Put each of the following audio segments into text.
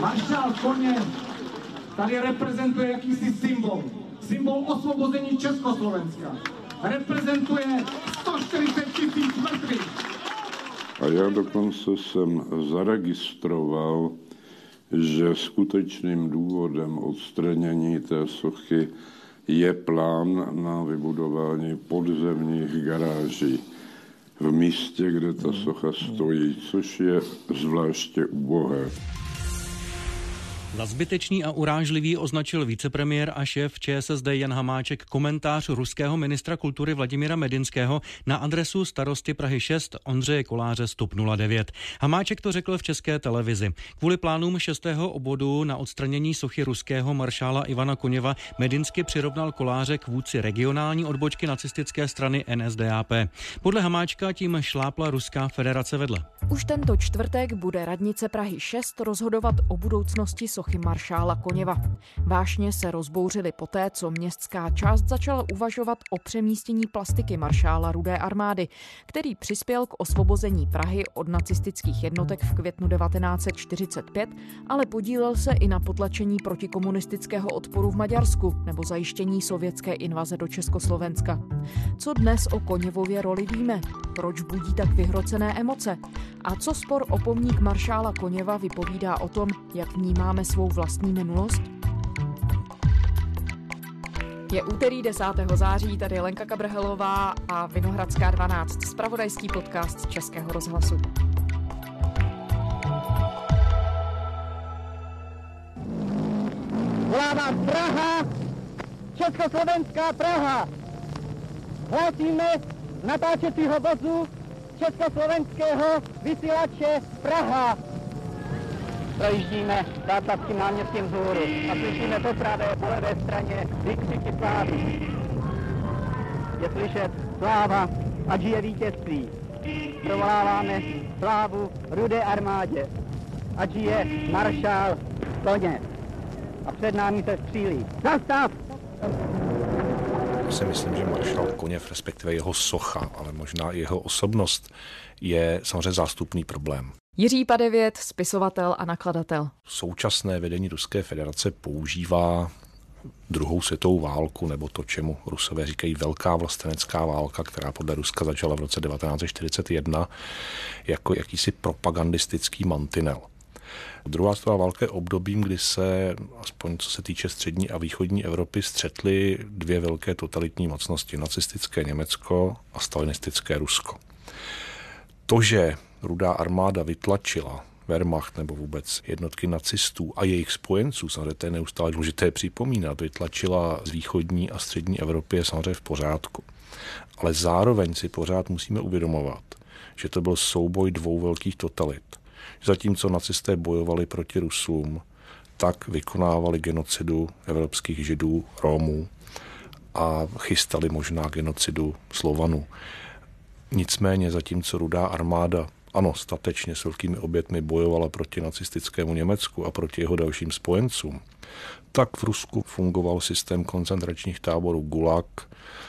Maršál koně tady reprezentuje jakýsi symbol. Symbol osvobození Československa. Reprezentuje 140 tisíc mrtvých. A já dokonce jsem zaregistroval, že skutečným důvodem odstranění té sochy je plán na vybudování podzemních garáží v místě, kde ta socha stojí, což je zvláště ubohé. Za zbytečný a urážlivý označil vicepremiér a šéf ČSSD Jan Hamáček komentář ruského ministra kultury Vladimíra Medinského na adresu starosty Prahy 6 Ondřeje Koláře Stup 09. Hamáček to řekl v české televizi. Kvůli plánům šestého obodu na odstranění sochy ruského maršála Ivana Koněva Medinsky přirovnal Koláře k vůdci regionální odbočky nacistické strany NSDAP. Podle Hamáčka tím šlápla Ruská federace vedle. Už tento čtvrtek bude radnice Prahy 6 rozhodovat o budoucnosti sochy maršála Koněva. Vášně se rozbouřily poté, co městská část začala uvažovat o přemístění plastiky maršála Rudé armády, který přispěl k osvobození Prahy od nacistických jednotek v květnu 1945, ale podílel se i na potlačení protikomunistického odporu v Maďarsku nebo zajištění sovětské invaze do Československa. Co dnes o Koněvově roli víme? Proč budí tak vyhrocené emoce? A co spor o pomník maršála Koněva vypovídá o tom, jak vnímáme svou vlastní minulost? Je úterý 10. září, tady Lenka Kabrhelová a Vinohradská 12, spravodajský podcast Českého rozhlasu. Volává Praha, Československá Praha. Hlásíme natáčecího vozu Československého vysílače Praha. Projíždíme Václavským náměstím vzhůru a slyšíme to právě po levé straně výkřiky slávy. Je slyšet sláva a žije vítězství. Provoláváme slávu rudé armádě. Ať žije maršál koně. A před námi se střílí. Zastav! Si myslím, že maršál Koněv, respektive jeho socha, ale možná i jeho osobnost, je samozřejmě zástupný problém. Jiří Padevět, spisovatel a nakladatel. Současné vedení Ruské federace používá druhou světovou válku, nebo to, čemu Rusové říkají velká vlastenecká válka, která podle Ruska začala v roce 1941, jako jakýsi propagandistický mantinel. Druhá světová válka je obdobím, kdy se, aspoň co se týče střední a východní Evropy, střetly dvě velké totalitní mocnosti, nacistické Německo a stalinistické Rusko. To, že rudá armáda vytlačila Wehrmacht nebo vůbec jednotky nacistů a jejich spojenců, samozřejmě to je neustále důležité připomínat, vytlačila z východní a střední Evropy je samozřejmě v pořádku. Ale zároveň si pořád musíme uvědomovat, že to byl souboj dvou velkých totalit. Zatímco nacisté bojovali proti Rusům, tak vykonávali genocidu evropských židů, Rómů a chystali možná genocidu Slovanů. Nicméně zatímco rudá armáda ano, statečně s velkými obětmi bojovala proti nacistickému Německu a proti jeho dalším spojencům, tak v Rusku fungoval systém koncentračních táborů Gulag.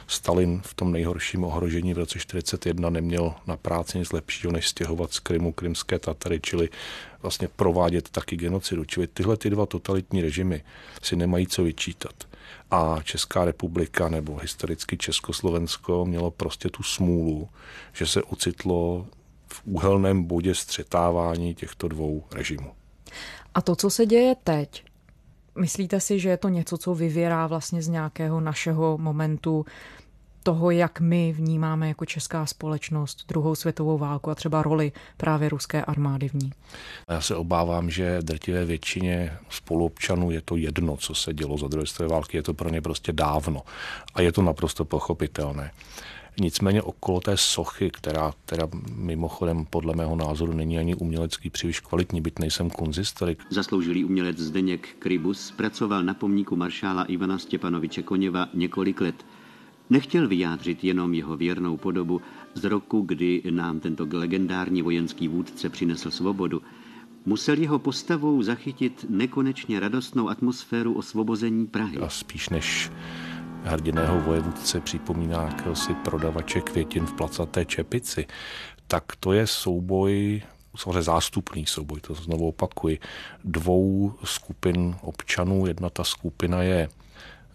Stalin v tom nejhorším ohrožení v roce 1941 neměl na práci nic lepšího, než stěhovat z Krymu krymské Tatary, čili vlastně provádět taky genocidu. Čili tyhle ty dva totalitní režimy si nemají co vyčítat. A Česká republika nebo historicky Československo mělo prostě tu smůlu, že se ocitlo v úhelném bodě střetávání těchto dvou režimů. A to, co se děje teď, myslíte si, že je to něco, co vyvěrá vlastně z nějakého našeho momentu toho, jak my vnímáme jako česká společnost druhou světovou válku a třeba roli právě ruské armády v ní? Já se obávám, že drtivé většině spoluobčanů je to jedno, co se dělo za druhé světové války, je to pro ně prostě dávno a je to naprosto pochopitelné. Nicméně okolo té sochy, která teda mimochodem podle mého názoru není ani umělecký příliš kvalitní, byť nejsem konzistorik. Zasloužilý umělec Zdeněk Kribus pracoval na pomníku maršála Ivana Stěpanoviče Koněva několik let. Nechtěl vyjádřit jenom jeho věrnou podobu z roku, kdy nám tento legendární vojenský vůdce přinesl svobodu. Musel jeho postavou zachytit nekonečně radostnou atmosféru osvobození Prahy. A spíš než hrdiného vojevůdce připomíná jakéhosi prodavače květin v placaté čepici, tak to je souboj samozřejmě zástupný souboj, to znovu opakuji, dvou skupin občanů. Jedna ta skupina je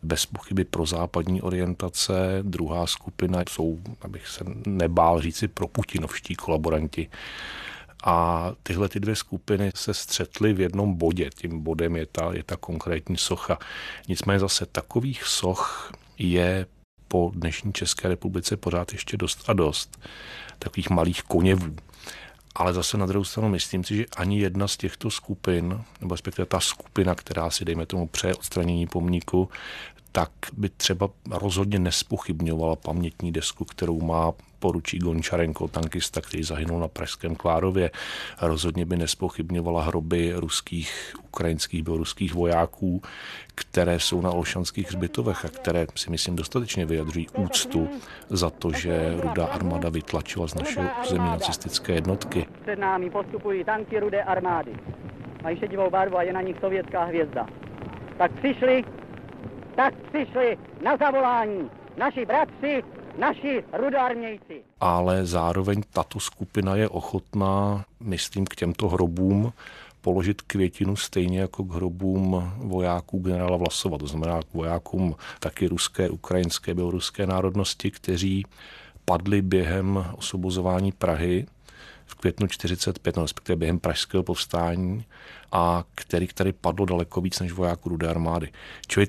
bez pochyby pro západní orientace, druhá skupina jsou, abych se nebál říci, pro putinovští kolaboranti. A tyhle ty dvě skupiny se střetly v jednom bodě. Tím bodem je ta, je ta konkrétní socha. Nicméně zase takových soch je po dnešní České republice pořád ještě dost a dost. Takových malých koněvů. Ale zase na druhou stranu myslím si, že ani jedna z těchto skupin, nebo respektive ta skupina, která si, dejme tomu, přeje odstranění pomníku, tak by třeba rozhodně nespochybňovala pamětní desku, kterou má poručí Gončarenko, tankista, který zahynul na Pražském Klárově. Rozhodně by nespochybňovala hroby ruských, ukrajinských, běloruských vojáků, které jsou na Olšanských zbytovech a které si myslím dostatečně vyjadřují úctu za to, že rudá armáda vytlačila z našeho zemí nacistické jednotky. Před námi postupují tanky rudé armády. Mají šedivou barvu a je na nich sovětská hvězda. Tak přišli tak přišli na zavolání naši bratři, naši rudárnějci. Ale zároveň tato skupina je ochotná, myslím, k těmto hrobům položit květinu stejně jako k hrobům vojáků generála Vlasova, to znamená k vojákům taky ruské, ukrajinské, běloruské národnosti, kteří padli během osvobozování Prahy v květnu 45, no, respektive během pražského povstání a který tady padlo daleko víc než vojáků Rudé armády. Čili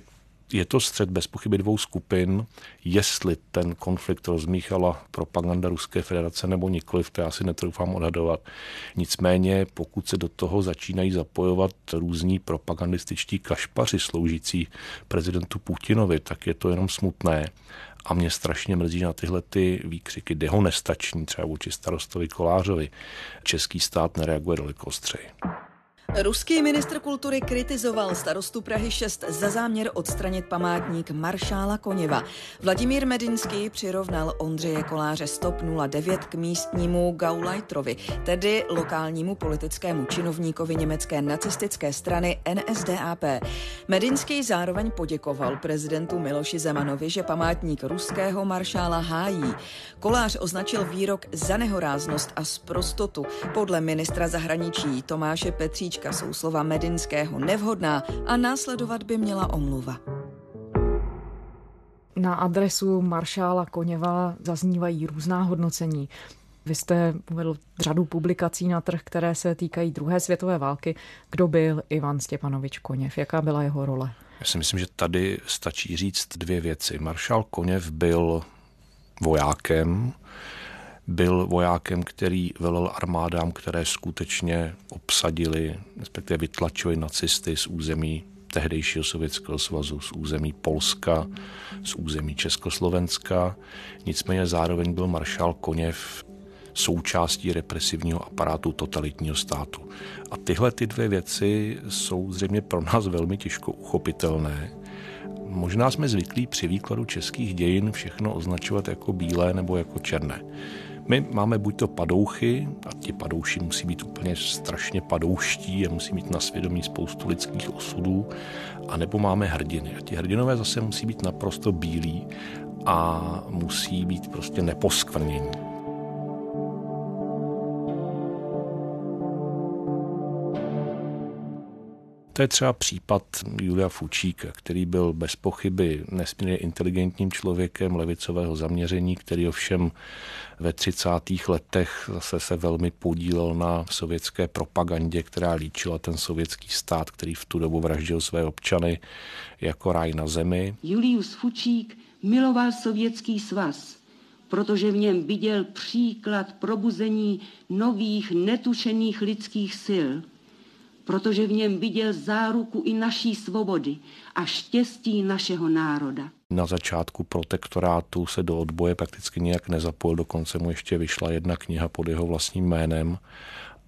je to střed bez pochyby dvou skupin. Jestli ten konflikt rozmíchala propaganda Ruské federace nebo nikoliv, to já si netroufám odhadovat. Nicméně, pokud se do toho začínají zapojovat různí propagandističtí kašpaři sloužící prezidentu Putinovi, tak je to jenom smutné. A mě strašně mrzí na tyhle ty výkřiky dehonestační, třeba vůči starostovi Kolářovi. Český stát nereaguje daleko ostřeji. Ruský ministr kultury kritizoval starostu Prahy 6 za záměr odstranit památník maršála Koněva. Vladimír Medinský přirovnal Ondřeje Koláře Stop 09 k místnímu Gaulajtrovi, tedy lokálnímu politickému činovníkovi německé nacistické strany NSDAP. Medinský zároveň poděkoval prezidentu Miloši Zemanovi, že památník ruského maršála hájí. Kolář označil výrok za nehoráznost a sprostotu. Podle ministra zahraničí Tomáše Petříčka Slovíčka jsou slova Medinského nevhodná a následovat by měla omluva. Na adresu maršála Koněva zaznívají různá hodnocení. Vy jste uvedl řadu publikací na trh, které se týkají druhé světové války. Kdo byl Ivan Stěpanovič Koněv? Jaká byla jeho role? Já si myslím, že tady stačí říct dvě věci. Maršál Koněv byl vojákem, byl vojákem, který velel armádám, které skutečně obsadili, respektive vytlačili nacisty z území tehdejšího Sovětského svazu, z území Polska, z území Československa. Nicméně zároveň byl maršál Koněv součástí represivního aparátu totalitního státu. A tyhle ty dvě věci jsou zřejmě pro nás velmi těžko uchopitelné. Možná jsme zvyklí při výkladu českých dějin všechno označovat jako bílé nebo jako černé. My máme buď to padouchy, a ti padouši musí být úplně strašně padouští a musí mít na svědomí spoustu lidských osudů, anebo máme hrdiny. A ti hrdinové zase musí být naprosto bílí a musí být prostě neposkvrnění. To je třeba případ Julia Fučíka, který byl bez pochyby nesmírně inteligentním člověkem levicového zaměření, který ovšem ve 30. letech zase se velmi podílel na sovětské propagandě, která líčila ten sovětský stát, který v tu dobu vraždil své občany jako ráj na zemi. Julius Fučík miloval sovětský svaz, protože v něm viděl příklad probuzení nových netušených lidských sil – protože v něm viděl záruku i naší svobody a štěstí našeho národa. Na začátku protektorátu se do odboje prakticky nějak nezapojil, dokonce mu ještě vyšla jedna kniha pod jeho vlastním jménem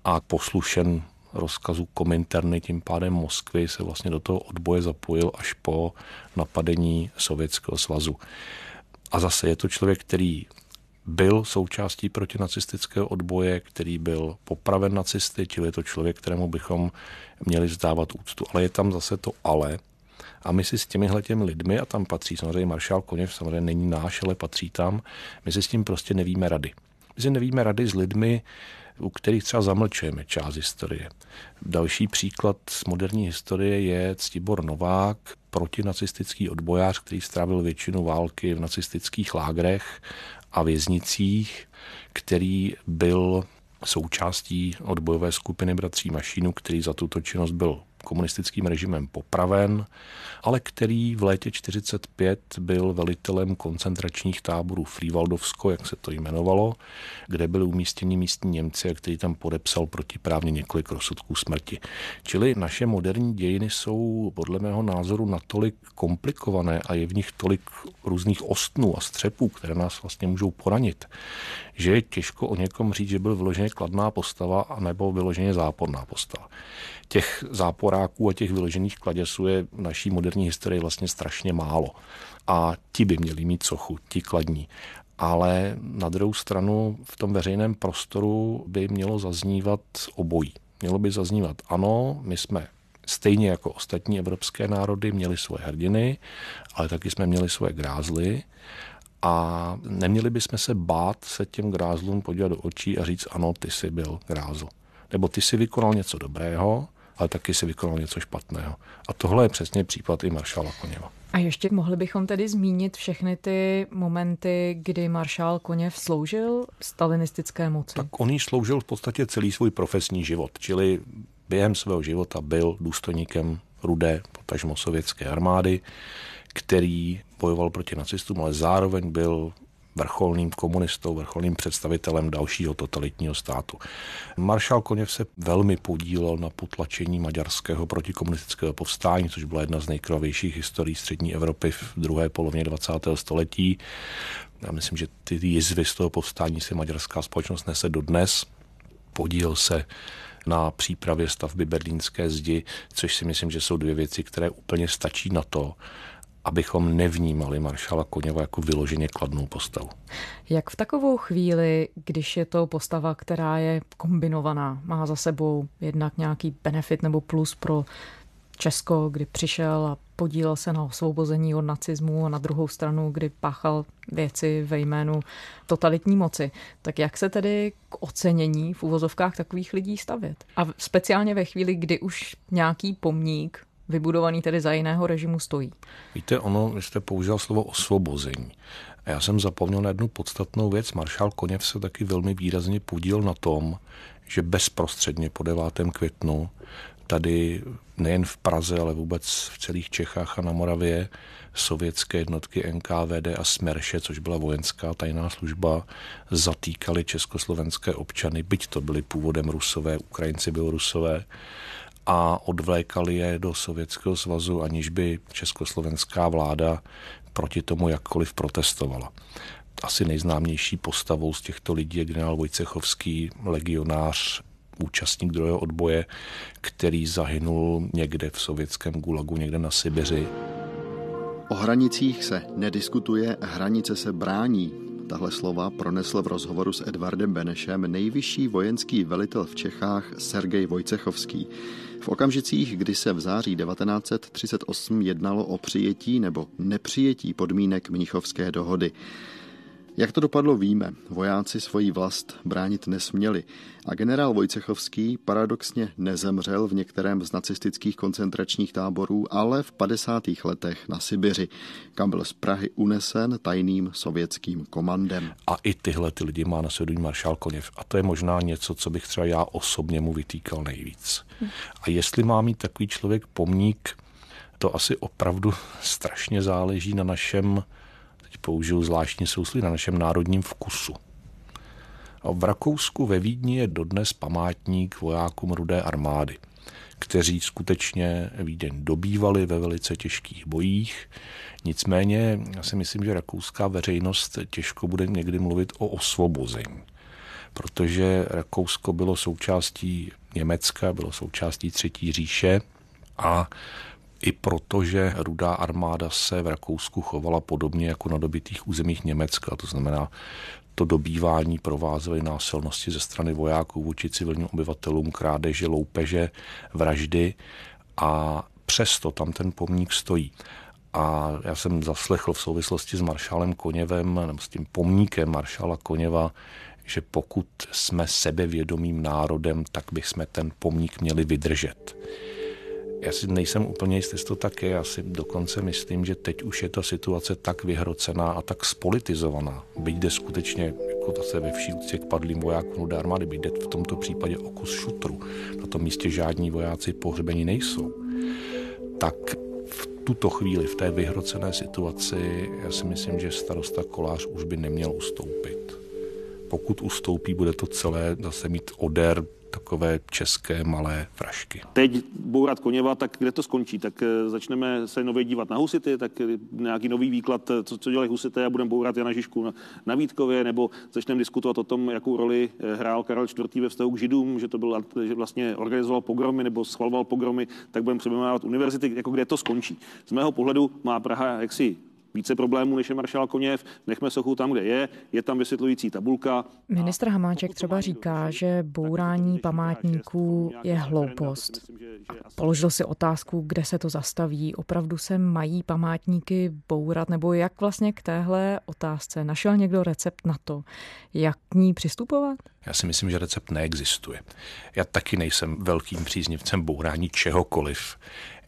a poslušen rozkazu Kominterny, tím pádem Moskvy, se vlastně do toho odboje zapojil až po napadení Sovětského svazu. A zase je to člověk, který byl součástí protinacistického odboje, který byl popraven nacisty, čili je to člověk, kterému bychom měli vzdávat úctu. Ale je tam zase to ale, a my si s těmihle těmi lidmi, a tam patří samozřejmě maršál Koněv, samozřejmě není náš, ale patří tam, my si s tím prostě nevíme rady. My si nevíme rady s lidmi, u kterých třeba zamlčujeme část historie. Další příklad z moderní historie je Ctibor Novák, protinacistický odbojář, který strávil většinu války v nacistických lágrech a věznicích, který byl součástí odbojové skupiny bratří Mašínu, který za tuto činnost byl komunistickým režimem popraven, ale který v létě 45 byl velitelem koncentračních táborů Frývaldovsko, jak se to jmenovalo, kde byli umístěni místní Němci a který tam podepsal protiprávně několik rozsudků smrti. Čili naše moderní dějiny jsou podle mého názoru natolik komplikované a je v nich tolik různých ostnů a střepů, které nás vlastně můžou poranit, že je těžko o někom říct, že byl vyloženě kladná postava nebo vyloženě záporná postava. Těch záporáků a těch vyložených kladěsů je v naší moderní historii vlastně strašně málo. A ti by měli mít sochu, ti kladní. Ale na druhou stranu v tom veřejném prostoru by mělo zaznívat obojí. Mělo by zaznívat, ano, my jsme stejně jako ostatní evropské národy měli svoje hrdiny, ale taky jsme měli svoje grázly a neměli bychom se bát se těm grázlům podívat do očí a říct, ano, ty jsi byl grázl. Nebo ty jsi vykonal něco dobrého, ale taky si vykonal něco špatného. A tohle je přesně případ i maršála Koněva. A ještě mohli bychom tedy zmínit všechny ty momenty, kdy maršál Koněv sloužil stalinistické moci. Tak on jí sloužil v podstatě celý svůj profesní život, čili během svého života byl důstojníkem rudé, potažmo sovětské armády, který bojoval proti nacistům, ale zároveň byl vrcholným komunistou, vrcholným představitelem dalšího totalitního státu. Maršál Koněv se velmi podílel na potlačení maďarského protikomunistického povstání, což byla jedna z nejkrvavějších historií střední Evropy v druhé polovině 20. století. Já myslím, že ty jizvy z toho povstání si maďarská společnost nese dodnes. Podílel se na přípravě stavby berlínské zdi, což si myslím, že jsou dvě věci, které úplně stačí na to, abychom nevnímali maršala Koněva jako vyloženě kladnou postavu. Jak v takovou chvíli, když je to postava, která je kombinovaná, má za sebou jednak nějaký benefit nebo plus pro Česko, kdy přišel a podílel se na osvobození od nacismu a na druhou stranu, kdy páchal věci ve jménu totalitní moci. Tak jak se tedy k ocenění v uvozovkách takových lidí stavět? A speciálně ve chvíli, kdy už nějaký pomník vybudovaný tedy za jiného režimu stojí. Víte, ono, vy jste použil slovo osvobození. A já jsem zapomněl na jednu podstatnou věc. Maršál Koněv se taky velmi výrazně podíl na tom, že bezprostředně po 9. květnu tady nejen v Praze, ale vůbec v celých Čechách a na Moravě sovětské jednotky NKVD a Smerše, což byla vojenská tajná služba, zatýkali československé občany, byť to byli původem Rusové, Ukrajinci, Bělorusové, a odvlékali je do Sovětského svazu, aniž by československá vláda proti tomu jakkoliv protestovala. Asi nejznámější postavou z těchto lidí je generál Vojcechovský, legionář, účastník druhého odboje, který zahynul někde v sovětském gulagu, někde na Sibiři. O hranicích se nediskutuje, hranice se brání. Tahle slova pronesl v rozhovoru s Edvardem Benešem nejvyšší vojenský velitel v Čechách Sergej Vojcechovský. V okamžicích, kdy se v září 1938 jednalo o přijetí nebo nepřijetí podmínek Mnichovské dohody. Jak to dopadlo, víme. Vojáci svoji vlast bránit nesměli. A generál Vojcechovský paradoxně nezemřel v některém z nacistických koncentračních táborů, ale v 50. letech na Sibiři, kam byl z Prahy unesen tajným sovětským komandem. A i tyhle ty lidi má na svědomí maršál Koněv. A to je možná něco, co bych třeba já osobně mu vytýkal nejvíc. A jestli má mít takový člověk pomník, to asi opravdu strašně záleží na našem použiju zvláštní sously na našem národním vkusu. A v Rakousku ve Vídni je dodnes památník vojákům rudé armády, kteří skutečně Vídeň dobývali ve velice těžkých bojích. Nicméně já si myslím, že rakouská veřejnost těžko bude někdy mluvit o osvobození, protože Rakousko bylo součástí Německa, bylo součástí Třetí říše a i proto, že rudá armáda se v Rakousku chovala podobně jako na dobitých územích Německa, to znamená, to dobývání provázely násilnosti ze strany vojáků vůči civilním obyvatelům, krádeže, loupeže, vraždy a přesto tam ten pomník stojí. A já jsem zaslechl v souvislosti s maršálem Koněvem, nebo s tím pomníkem maršála Koněva, že pokud jsme sebevědomým národem, tak bychom ten pomník měli vydržet. Já si nejsem úplně jistý, jestli to tak je. Já si dokonce myslím, že teď už je ta situace tak vyhrocená a tak spolitizovaná. Byť jde skutečně jako zase ve vší úctě k padlým vojákům do armády, byť jde v tomto případě o kus šutru. Na tom místě žádní vojáci pohřbení nejsou. Tak v tuto chvíli, v té vyhrocené situaci, já si myslím, že starosta Kolář už by neměl ustoupit. Pokud ustoupí, bude to celé zase mít oder takové české malé frašky. Teď bourat Koněva, tak kde to skončí? Tak eh, začneme se nově dívat na husity, tak eh, nějaký nový výklad, eh, co, co dělají husité a budeme bourat Jana Žižku na, na Vítkově, nebo začneme diskutovat o tom, jakou roli hrál Karel IV. ve vztahu k Židům, že to byl, že vlastně organizoval pogromy nebo schvaloval pogromy, tak budeme přeměnávat univerzity, jako kde to skončí. Z mého pohledu má Praha jaksi více problémů, než je maršál Koněv. Nechme sochu tam, kde je. Je tam vysvětlující tabulka. Ministr Hamáček třeba říká, že bourání památníků je hloupost. Položil si otázku, kde se to zastaví. Opravdu se mají památníky bourat, nebo jak vlastně k téhle otázce našel někdo recept na to, jak k ní přistupovat? Já si myslím, že recept neexistuje. Já taky nejsem velkým příznivcem bourání čehokoliv.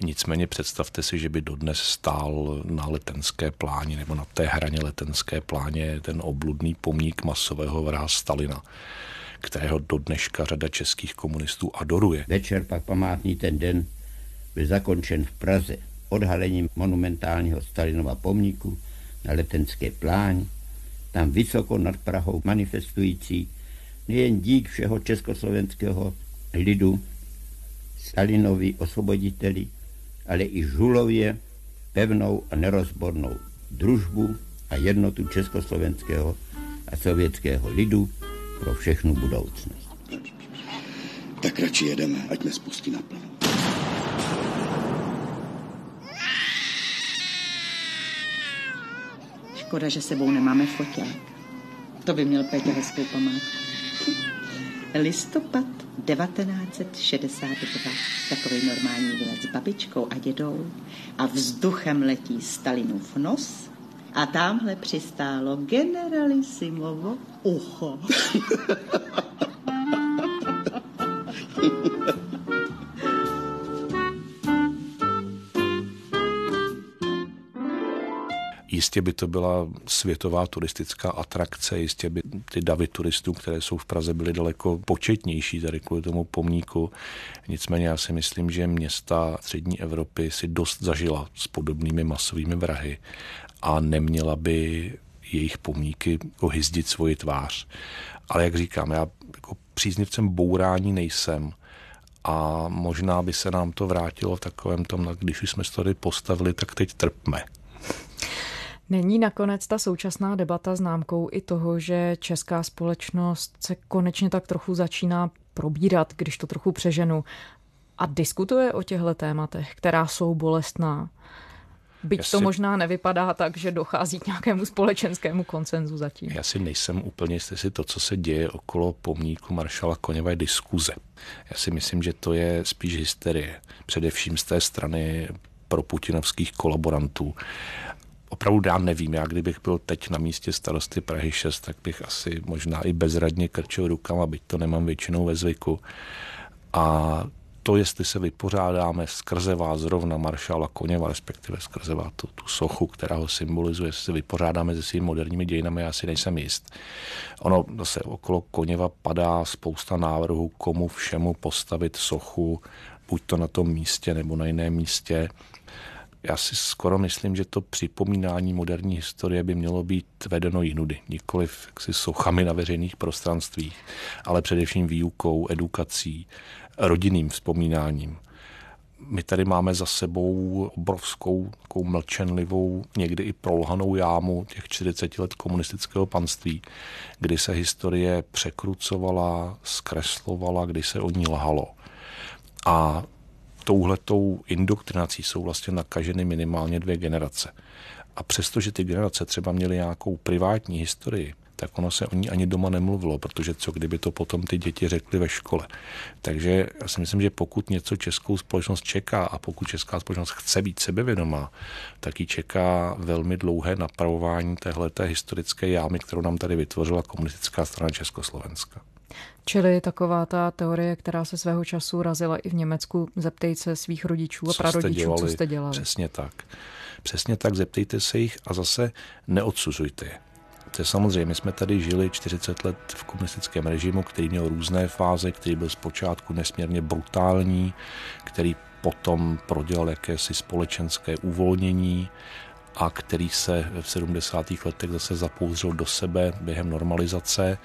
Nicméně představte si, že by dodnes stál na letenské pláni nebo na té hraně letenské pláně ten obludný pomník masového vraha Stalina kterého do dneška řada českých komunistů adoruje. Večer pak památný ten den byl zakončen v Praze odhalením monumentálního Stalinova pomníku na letenské pláni. Tam vysoko nad Prahou manifestující nejen dík všeho československého lidu Stalinovi osvoboditeli, ale i Žulově pevnou a nerozbornou družbu a jednotu československého a sovětského lidu pro všechnu budoucnost. Tak radši jedeme, ať nespustí naplno. Škoda, že sebou nemáme foťák. To by měl Peťa hezkou památku. Listopad 1962. Takový normální výlet s babičkou a dědou a vzduchem letí Stalinův nos a tamhle přistálo generalisimovo ucho. Jistě by to byla světová turistická atrakce, jistě by ty davy turistů, které jsou v Praze, byly daleko početnější tady kvůli tomu pomníku. Nicméně já si myslím, že města střední Evropy si dost zažila s podobnými masovými vrahy a neměla by jejich pomníky ohyzdit svoji tvář. Ale jak říkám, já jako příznivcem bourání nejsem a možná by se nám to vrátilo v takovém tom, když jsme se tady postavili, tak teď trpme. Není nakonec ta současná debata známkou i toho, že česká společnost se konečně tak trochu začíná probírat, když to trochu přeženu, a diskutuje o těchto tématech, která jsou bolestná. Byť já to si, možná nevypadá tak, že dochází k nějakému společenskému koncenzu zatím. Já si nejsem úplně jistý, si to, co se děje okolo pomníku maršala Koněva, je diskuze. Já si myslím, že to je spíš hysterie. Především z té strany pro putinovských kolaborantů opravdu já nevím. Já kdybych byl teď na místě starosty Prahy 6, tak bych asi možná i bezradně krčil rukama, byť to nemám většinou ve zvyku. A to, jestli se vypořádáme skrze vás zrovna maršála Koněva, respektive skrze vás tu, tu sochu, která ho symbolizuje, jestli se vypořádáme se svými moderními dějinami, já si nejsem jist. Ono zase okolo Koněva padá spousta návrhů, komu všemu postavit sochu, buď to na tom místě nebo na jiném místě já si skoro myslím, že to připomínání moderní historie by mělo být vedeno jinudy, nikoliv si sochami na veřejných prostranstvích, ale především výukou, edukací, rodinným vzpomínáním. My tady máme za sebou obrovskou, takovou mlčenlivou, někdy i prolhanou jámu těch 40 let komunistického panství, kdy se historie překrucovala, zkreslovala, kdy se o ní lhalo. A touhletou indoktrinací jsou vlastně nakaženy minimálně dvě generace. A přestože ty generace třeba měly nějakou privátní historii, tak ono se o ní ani doma nemluvilo, protože co kdyby to potom ty děti řekly ve škole. Takže já si myslím, že pokud něco českou společnost čeká a pokud česká společnost chce být sebevědomá, tak ji čeká velmi dlouhé napravování téhleté historické jámy, kterou nám tady vytvořila komunistická strana Československa. Čili taková ta teorie, která se svého času razila i v Německu, zeptej se svých rodičů a prarodičů, dělali, co jste dělali. Přesně tak. Přesně tak, zeptejte se jich a zase neodsuzujte je. To je samozřejmě, my jsme tady žili 40 let v komunistickém režimu, který měl různé fáze, který byl zpočátku nesmírně brutální, který potom prodělal jakési společenské uvolnění a který se v 70. letech zase zapouzřil do sebe během normalizace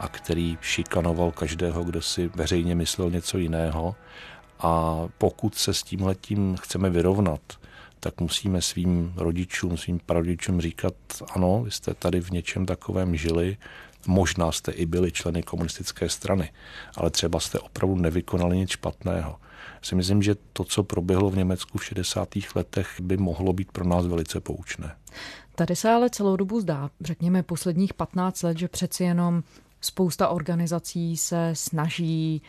a který šikanoval každého, kdo si veřejně myslel něco jiného. A pokud se s tímhletím chceme vyrovnat, tak musíme svým rodičům, svým prarodičům říkat, ano, vy jste tady v něčem takovém žili, možná jste i byli členy komunistické strany, ale třeba jste opravdu nevykonali nic špatného. Si myslím, že to, co proběhlo v Německu v 60. letech, by mohlo být pro nás velice poučné. Tady se ale celou dobu zdá, řekněme posledních 15 let, že přeci jenom spousta organizací se snaží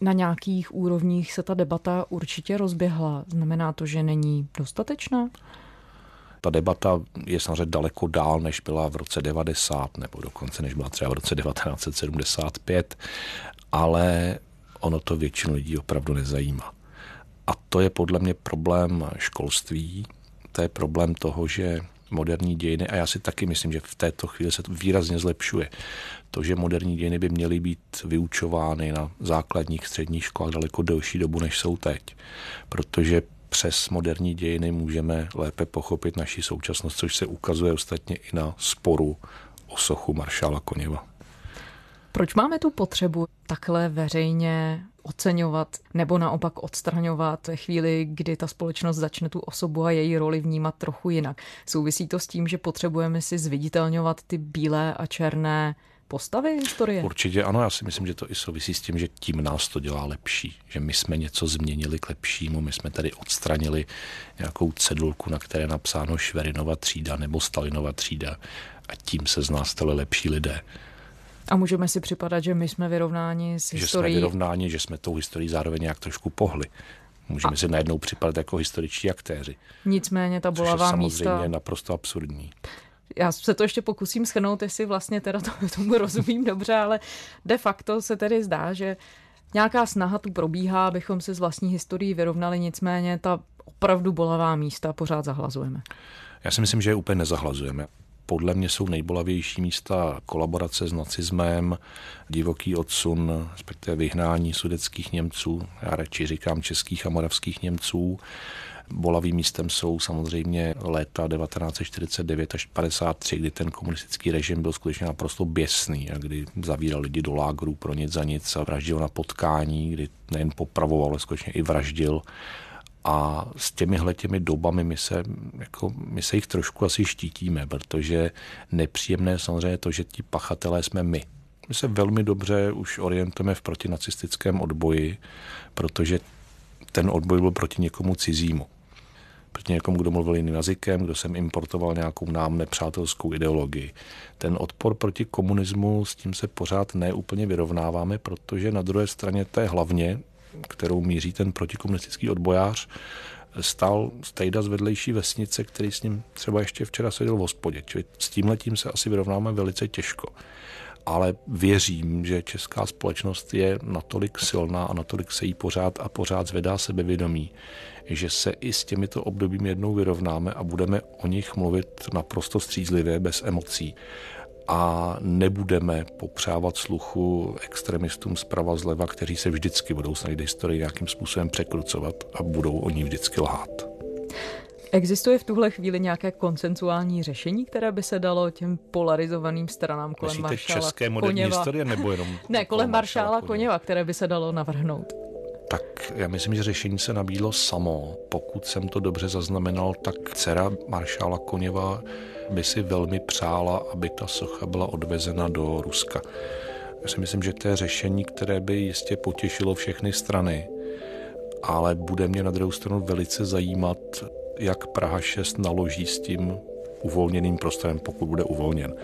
na nějakých úrovních se ta debata určitě rozběhla. Znamená to, že není dostatečná? Ta debata je samozřejmě daleko dál, než byla v roce 90, nebo dokonce než byla třeba v roce 1975, ale ono to většinu lidí opravdu nezajímá. A to je podle mě problém školství, to je problém toho, že moderní dějiny, a já si taky myslím, že v této chvíli se to výrazně zlepšuje. To, že moderní dějiny by měly být vyučovány na základních středních školách daleko delší dobu, než jsou teď. Protože přes moderní dějiny můžeme lépe pochopit naši současnost, což se ukazuje ostatně i na sporu o sochu maršála Koněva. Proč máme tu potřebu takhle veřejně oceňovat nebo naopak odstraňovat chvíli, kdy ta společnost začne tu osobu a její roli vnímat trochu jinak? Souvisí to s tím, že potřebujeme si zviditelňovat ty bílé a černé postavy historie? Určitě ano, já si myslím, že to i souvisí s tím, že tím nás to dělá lepší, že my jsme něco změnili k lepšímu, my jsme tady odstranili nějakou cedulku, na které je napsáno Šverinova třída nebo Stalinova třída a tím se z nás stali lepší lidé. A můžeme si připadat, že my jsme vyrovnáni s historií. Že jsme vyrovnáni, že jsme tou historií zároveň nějak trošku pohli. Můžeme a... si najednou připadat jako historičtí aktéři. Nicméně ta bolavá místa... místa... samozřejmě naprosto absurdní. Já se to ještě pokusím schrnout, jestli vlastně teda to, tomu rozumím dobře, ale de facto se tedy zdá, že nějaká snaha tu probíhá, abychom se z vlastní historií vyrovnali, nicméně ta opravdu bolavá místa pořád zahlazujeme. Já si myslím, že je úplně nezahlazujeme podle mě jsou nejbolavější místa kolaborace s nacismem, divoký odsun, respektive vyhnání sudeckých Němců, já radši říkám českých a moravských Němců. Bolavým místem jsou samozřejmě léta 1949 až 53, kdy ten komunistický režim byl skutečně naprosto běsný a kdy zavíral lidi do lágrů pro nic za nic a vraždil na potkání, kdy nejen popravoval, ale skutečně i vraždil. A s těmihle těmi dobami my se, jako, my se jich trošku asi štítíme, protože nepříjemné je samozřejmě to, že ti pachatelé jsme my. My se velmi dobře už orientujeme v protinacistickém odboji, protože ten odboj byl proti někomu cizímu. Proti někomu, kdo mluvil jiným jazykem, kdo sem importoval nějakou nám nepřátelskou ideologii. Ten odpor proti komunismu, s tím se pořád neúplně vyrovnáváme, protože na druhé straně té hlavně kterou míří ten protikomunistický odbojář, stál stejda z vedlejší vesnice, který s ním třeba ještě včera seděl v hospodě. Čili s tímhletím se asi vyrovnáme velice těžko. Ale věřím, že česká společnost je natolik silná a natolik se jí pořád a pořád zvedá sebevědomí, že se i s těmito obdobími jednou vyrovnáme a budeme o nich mluvit naprosto střízlivě, bez emocí a nebudeme popřávat sluchu extremistům zprava zleva, kteří se vždycky budou snažit historii nějakým způsobem překrucovat a budou o ní vždycky lhát. Existuje v tuhle chvíli nějaké koncensuální řešení, které by se dalo těm polarizovaným stranám kolem Myslíte maršála české moderní Koněva? historie nebo jenom Ne, kolem maršála Koněva, které by se dalo navrhnout. Tak já myslím, že řešení se nabídlo samo. Pokud jsem to dobře zaznamenal, tak dcera maršála Koněva by si velmi přála, aby ta socha byla odvezena do Ruska. Já si myslím, že to je řešení, které by jistě potěšilo všechny strany, ale bude mě na druhou stranu velice zajímat, jak Praha 6 naloží s tím uvolněným prostorem, pokud bude uvolněn.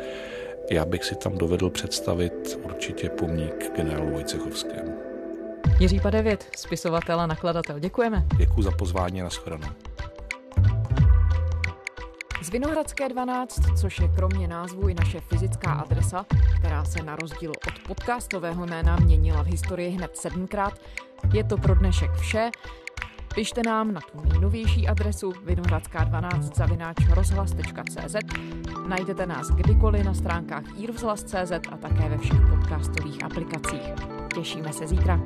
Já bych si tam dovedl představit určitě pomník generálu Vojcechovskému. Jiří Padevět, spisovatel a nakladatel. Děkujeme. Děkuji za pozvání a nashledanou. Z Vinohradské 12, což je kromě názvu i naše fyzická adresa, která se na rozdíl od podcastového jména měnila v historii hned sedmkrát, je to pro dnešek vše. Pište nám na tu nejnovější adresu vinohradská12 zavináč rozhlas.cz. Najdete nás kdykoliv na stránkách iRozhlas.cz a také ve všech podcastových aplikacích. Těšíme se zítra.